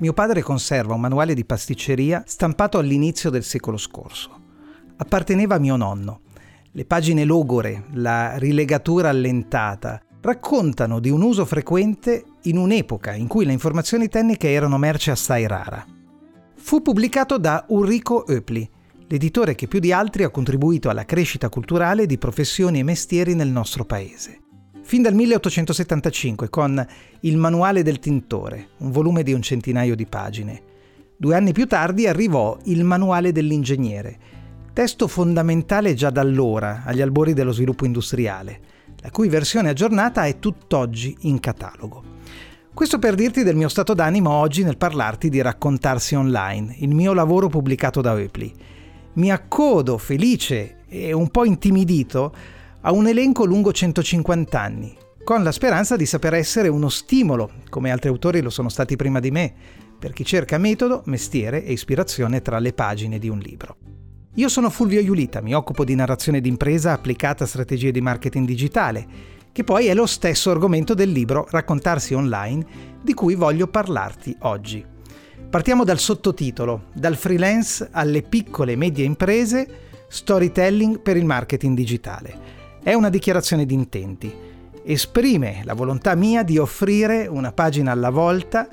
Mio padre conserva un manuale di pasticceria stampato all'inizio del secolo scorso. Apparteneva a mio nonno. Le pagine logore, la rilegatura allentata, raccontano di un uso frequente in un'epoca in cui le informazioni tecniche erano merce assai rara. Fu pubblicato da Ulrico Oepli, l'editore che più di altri ha contribuito alla crescita culturale di professioni e mestieri nel nostro paese fin dal 1875 con Il Manuale del Tintore, un volume di un centinaio di pagine. Due anni più tardi arrivò Il Manuale dell'Ingegnere, testo fondamentale già da allora, agli albori dello sviluppo industriale, la cui versione aggiornata è tutt'oggi in catalogo. Questo per dirti del mio stato d'animo oggi nel parlarti di Raccontarsi Online, il mio lavoro pubblicato da Oepli. Mi accodo felice e un po' intimidito a un elenco lungo 150 anni, con la speranza di saper essere uno stimolo, come altri autori lo sono stati prima di me, per chi cerca metodo, mestiere e ispirazione tra le pagine di un libro. Io sono Fulvio Iulita, mi occupo di narrazione d'impresa applicata a strategie di marketing digitale, che poi è lo stesso argomento del libro Raccontarsi online di cui voglio parlarti oggi. Partiamo dal sottotitolo, dal freelance alle piccole e medie imprese, storytelling per il marketing digitale. È una dichiarazione di intenti. Esprime la volontà mia di offrire una pagina alla volta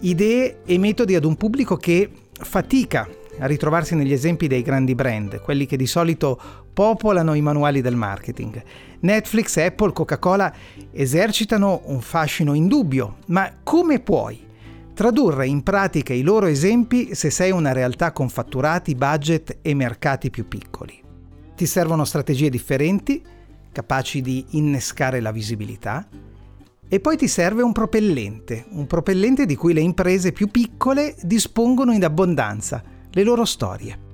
idee e metodi ad un pubblico che fatica a ritrovarsi negli esempi dei grandi brand, quelli che di solito popolano i manuali del marketing. Netflix, Apple, Coca-Cola esercitano un fascino indubbio, ma come puoi tradurre in pratica i loro esempi se sei una realtà con fatturati, budget e mercati più piccoli? Ti servono strategie differenti, capaci di innescare la visibilità. E poi ti serve un propellente, un propellente di cui le imprese più piccole dispongono in abbondanza, le loro storie.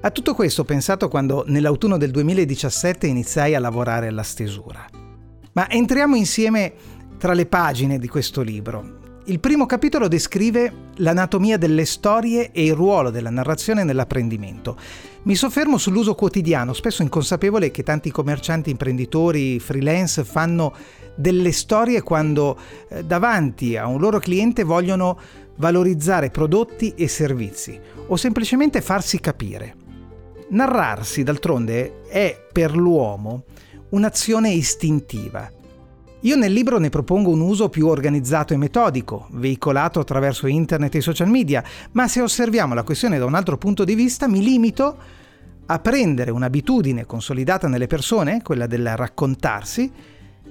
A tutto questo ho pensato quando nell'autunno del 2017 iniziai a lavorare alla stesura. Ma entriamo insieme tra le pagine di questo libro. Il primo capitolo descrive l'anatomia delle storie e il ruolo della narrazione nell'apprendimento. Mi soffermo sull'uso quotidiano, spesso inconsapevole che tanti commercianti, imprenditori, freelance fanno delle storie quando eh, davanti a un loro cliente vogliono valorizzare prodotti e servizi o semplicemente farsi capire. Narrarsi, d'altronde, è per l'uomo un'azione istintiva io nel libro ne propongo un uso più organizzato e metodico, veicolato attraverso internet e social media, ma se osserviamo la questione da un altro punto di vista mi limito a prendere un'abitudine consolidata nelle persone, quella del raccontarsi,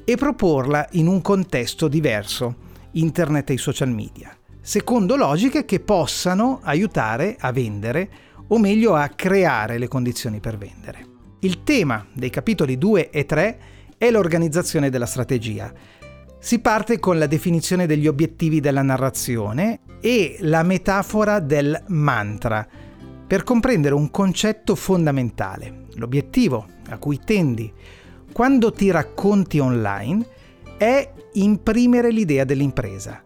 e proporla in un contesto diverso, internet e social media, secondo logiche che possano aiutare a vendere o meglio a creare le condizioni per vendere. Il tema dei capitoli 2 e 3 è l'organizzazione della strategia. Si parte con la definizione degli obiettivi della narrazione e la metafora del mantra, per comprendere un concetto fondamentale. L'obiettivo a cui tendi quando ti racconti online è imprimere l'idea dell'impresa.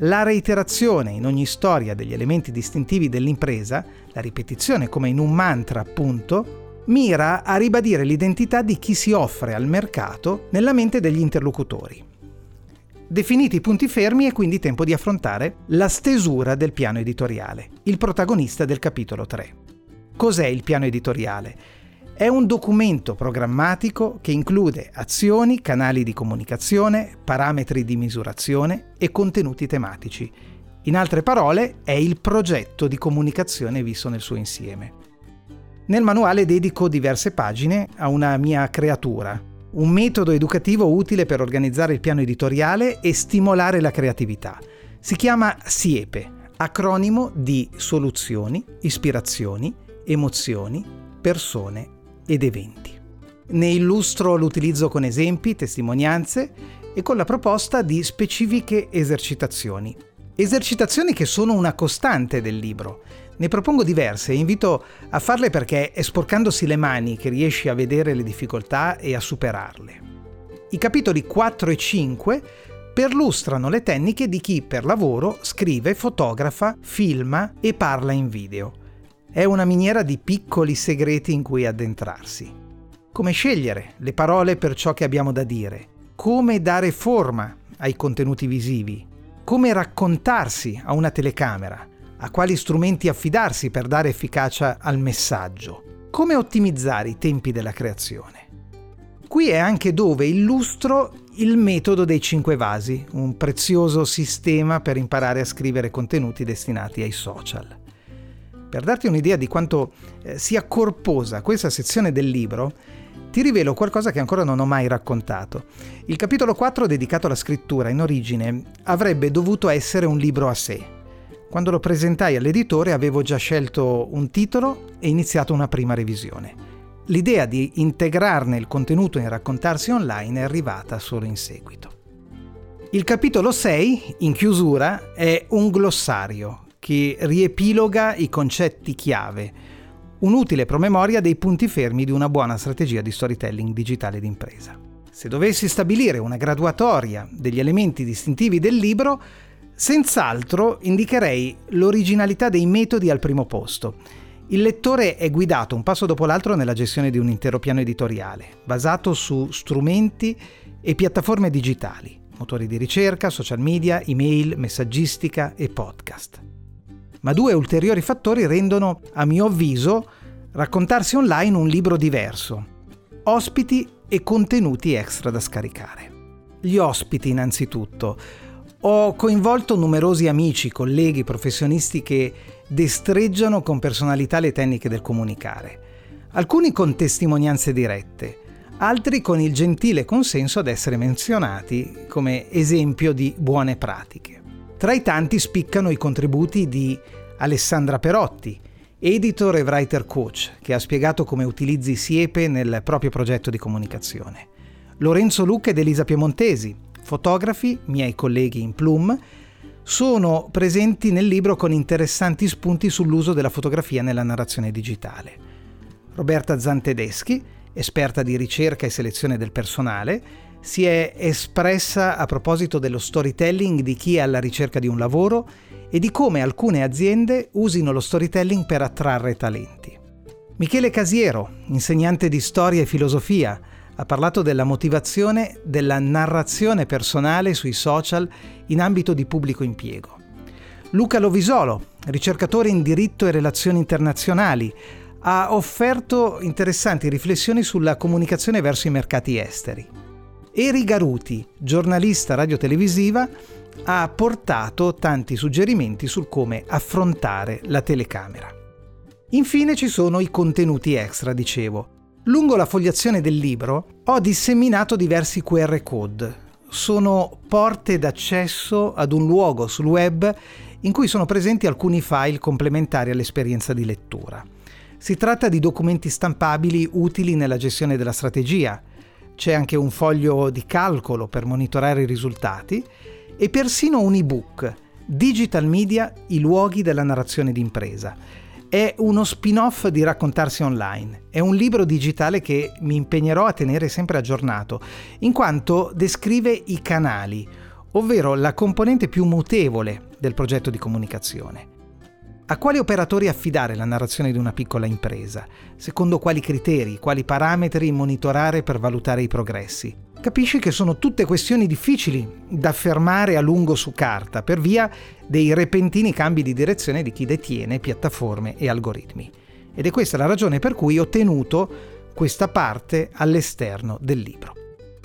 La reiterazione in ogni storia degli elementi distintivi dell'impresa, la ripetizione come in un mantra appunto, mira a ribadire l'identità di chi si offre al mercato nella mente degli interlocutori. Definiti i punti fermi è quindi tempo di affrontare la stesura del piano editoriale, il protagonista del capitolo 3. Cos'è il piano editoriale? È un documento programmatico che include azioni, canali di comunicazione, parametri di misurazione e contenuti tematici. In altre parole, è il progetto di comunicazione visto nel suo insieme. Nel manuale dedico diverse pagine a una mia creatura, un metodo educativo utile per organizzare il piano editoriale e stimolare la creatività. Si chiama SIEPE, acronimo di soluzioni, ispirazioni, emozioni, persone ed eventi. Ne illustro l'utilizzo con esempi, testimonianze e con la proposta di specifiche esercitazioni. Esercitazioni che sono una costante del libro. Ne propongo diverse e invito a farle perché è sporcandosi le mani che riesci a vedere le difficoltà e a superarle. I capitoli 4 e 5 perlustrano le tecniche di chi per lavoro scrive, fotografa, filma e parla in video. È una miniera di piccoli segreti in cui addentrarsi. Come scegliere le parole per ciò che abbiamo da dire, come dare forma ai contenuti visivi, come raccontarsi a una telecamera, a quali strumenti affidarsi per dare efficacia al messaggio, come ottimizzare i tempi della creazione. Qui è anche dove illustro il metodo dei cinque vasi, un prezioso sistema per imparare a scrivere contenuti destinati ai social. Per darti un'idea di quanto eh, sia corposa questa sezione del libro, ti rivelo qualcosa che ancora non ho mai raccontato. Il capitolo 4 dedicato alla scrittura in origine avrebbe dovuto essere un libro a sé. Quando lo presentai all'editore avevo già scelto un titolo e iniziato una prima revisione. L'idea di integrarne il contenuto in raccontarsi online è arrivata solo in seguito. Il capitolo 6, in chiusura, è un glossario che riepiloga i concetti chiave, un utile promemoria dei punti fermi di una buona strategia di storytelling digitale d'impresa. Se dovessi stabilire una graduatoria degli elementi distintivi del libro, senz'altro indicherei l'originalità dei metodi al primo posto. Il lettore è guidato un passo dopo l'altro nella gestione di un intero piano editoriale, basato su strumenti e piattaforme digitali, motori di ricerca, social media, email, messaggistica e podcast ma due ulteriori fattori rendono, a mio avviso, raccontarsi online un libro diverso. Ospiti e contenuti extra da scaricare. Gli ospiti innanzitutto. Ho coinvolto numerosi amici, colleghi, professionisti che destreggiano con personalità le tecniche del comunicare. Alcuni con testimonianze dirette, altri con il gentile consenso ad essere menzionati come esempio di buone pratiche. Tra i tanti spiccano i contributi di Alessandra Perotti, editor e writer coach, che ha spiegato come utilizzi Siepe nel proprio progetto di comunicazione. Lorenzo Lucca ed Elisa Piemontesi, fotografi, miei colleghi in Plum, sono presenti nel libro con interessanti spunti sull'uso della fotografia nella narrazione digitale. Roberta Zantedeschi, esperta di ricerca e selezione del personale, si è espressa a proposito dello storytelling di chi è alla ricerca di un lavoro e di come alcune aziende usino lo storytelling per attrarre talenti. Michele Casiero, insegnante di storia e filosofia, ha parlato della motivazione della narrazione personale sui social in ambito di pubblico impiego. Luca Lovisolo, ricercatore in diritto e relazioni internazionali, ha offerto interessanti riflessioni sulla comunicazione verso i mercati esteri. Eri Garuti, giornalista radiotelevisiva, ha portato tanti suggerimenti sul come affrontare la telecamera. Infine ci sono i contenuti extra, dicevo. Lungo la fogliazione del libro ho disseminato diversi QR code. Sono porte d'accesso ad un luogo sul web in cui sono presenti alcuni file complementari all'esperienza di lettura. Si tratta di documenti stampabili utili nella gestione della strategia, c'è anche un foglio di calcolo per monitorare i risultati e persino un ebook, Digital Media, i luoghi della narrazione d'impresa. È uno spin-off di Raccontarsi Online. È un libro digitale che mi impegnerò a tenere sempre aggiornato, in quanto descrive i canali, ovvero la componente più mutevole del progetto di comunicazione. A quali operatori affidare la narrazione di una piccola impresa? Secondo quali criteri, quali parametri monitorare per valutare i progressi? Capisci che sono tutte questioni difficili da affermare a lungo su carta per via dei repentini cambi di direzione di chi detiene piattaforme e algoritmi. Ed è questa la ragione per cui ho tenuto questa parte all'esterno del libro.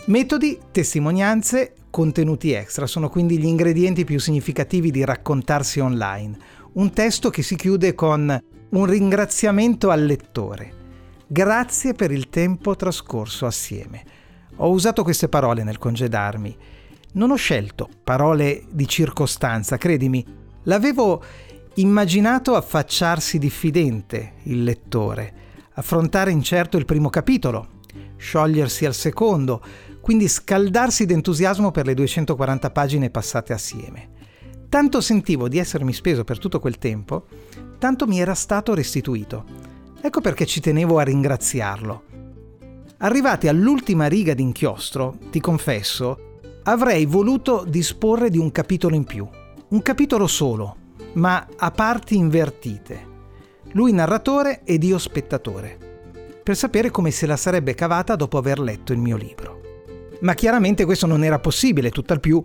Metodi, testimonianze, contenuti extra sono quindi gli ingredienti più significativi di raccontarsi online un testo che si chiude con un ringraziamento al lettore. Grazie per il tempo trascorso assieme. Ho usato queste parole nel congedarmi. Non ho scelto parole di circostanza, credimi. L'avevo immaginato affacciarsi diffidente il lettore, affrontare incerto il primo capitolo, sciogliersi al secondo, quindi scaldarsi d'entusiasmo per le 240 pagine passate assieme Tanto sentivo di essermi speso per tutto quel tempo, tanto mi era stato restituito. Ecco perché ci tenevo a ringraziarlo. Arrivati all'ultima riga d'inchiostro, ti confesso, avrei voluto disporre di un capitolo in più. Un capitolo solo, ma a parti invertite. Lui narratore ed io spettatore. Per sapere come se la sarebbe cavata dopo aver letto il mio libro. Ma chiaramente questo non era possibile, tutt'al più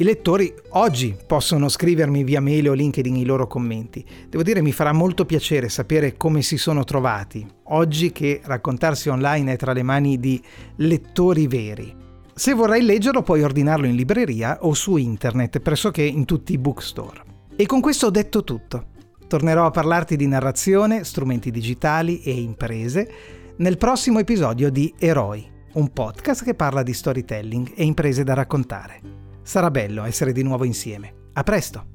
i lettori oggi possono scrivermi via mail o LinkedIn i loro commenti. Devo dire mi farà molto piacere sapere come si sono trovati, oggi che raccontarsi online è tra le mani di lettori veri. Se vorrai leggerlo puoi ordinarlo in libreria o su internet, pressoché in tutti i bookstore. E con questo ho detto tutto. Tornerò a parlarti di narrazione, strumenti digitali e imprese nel prossimo episodio di Eroi, un podcast che parla di storytelling e imprese da raccontare. Sarà bello essere di nuovo insieme. A presto!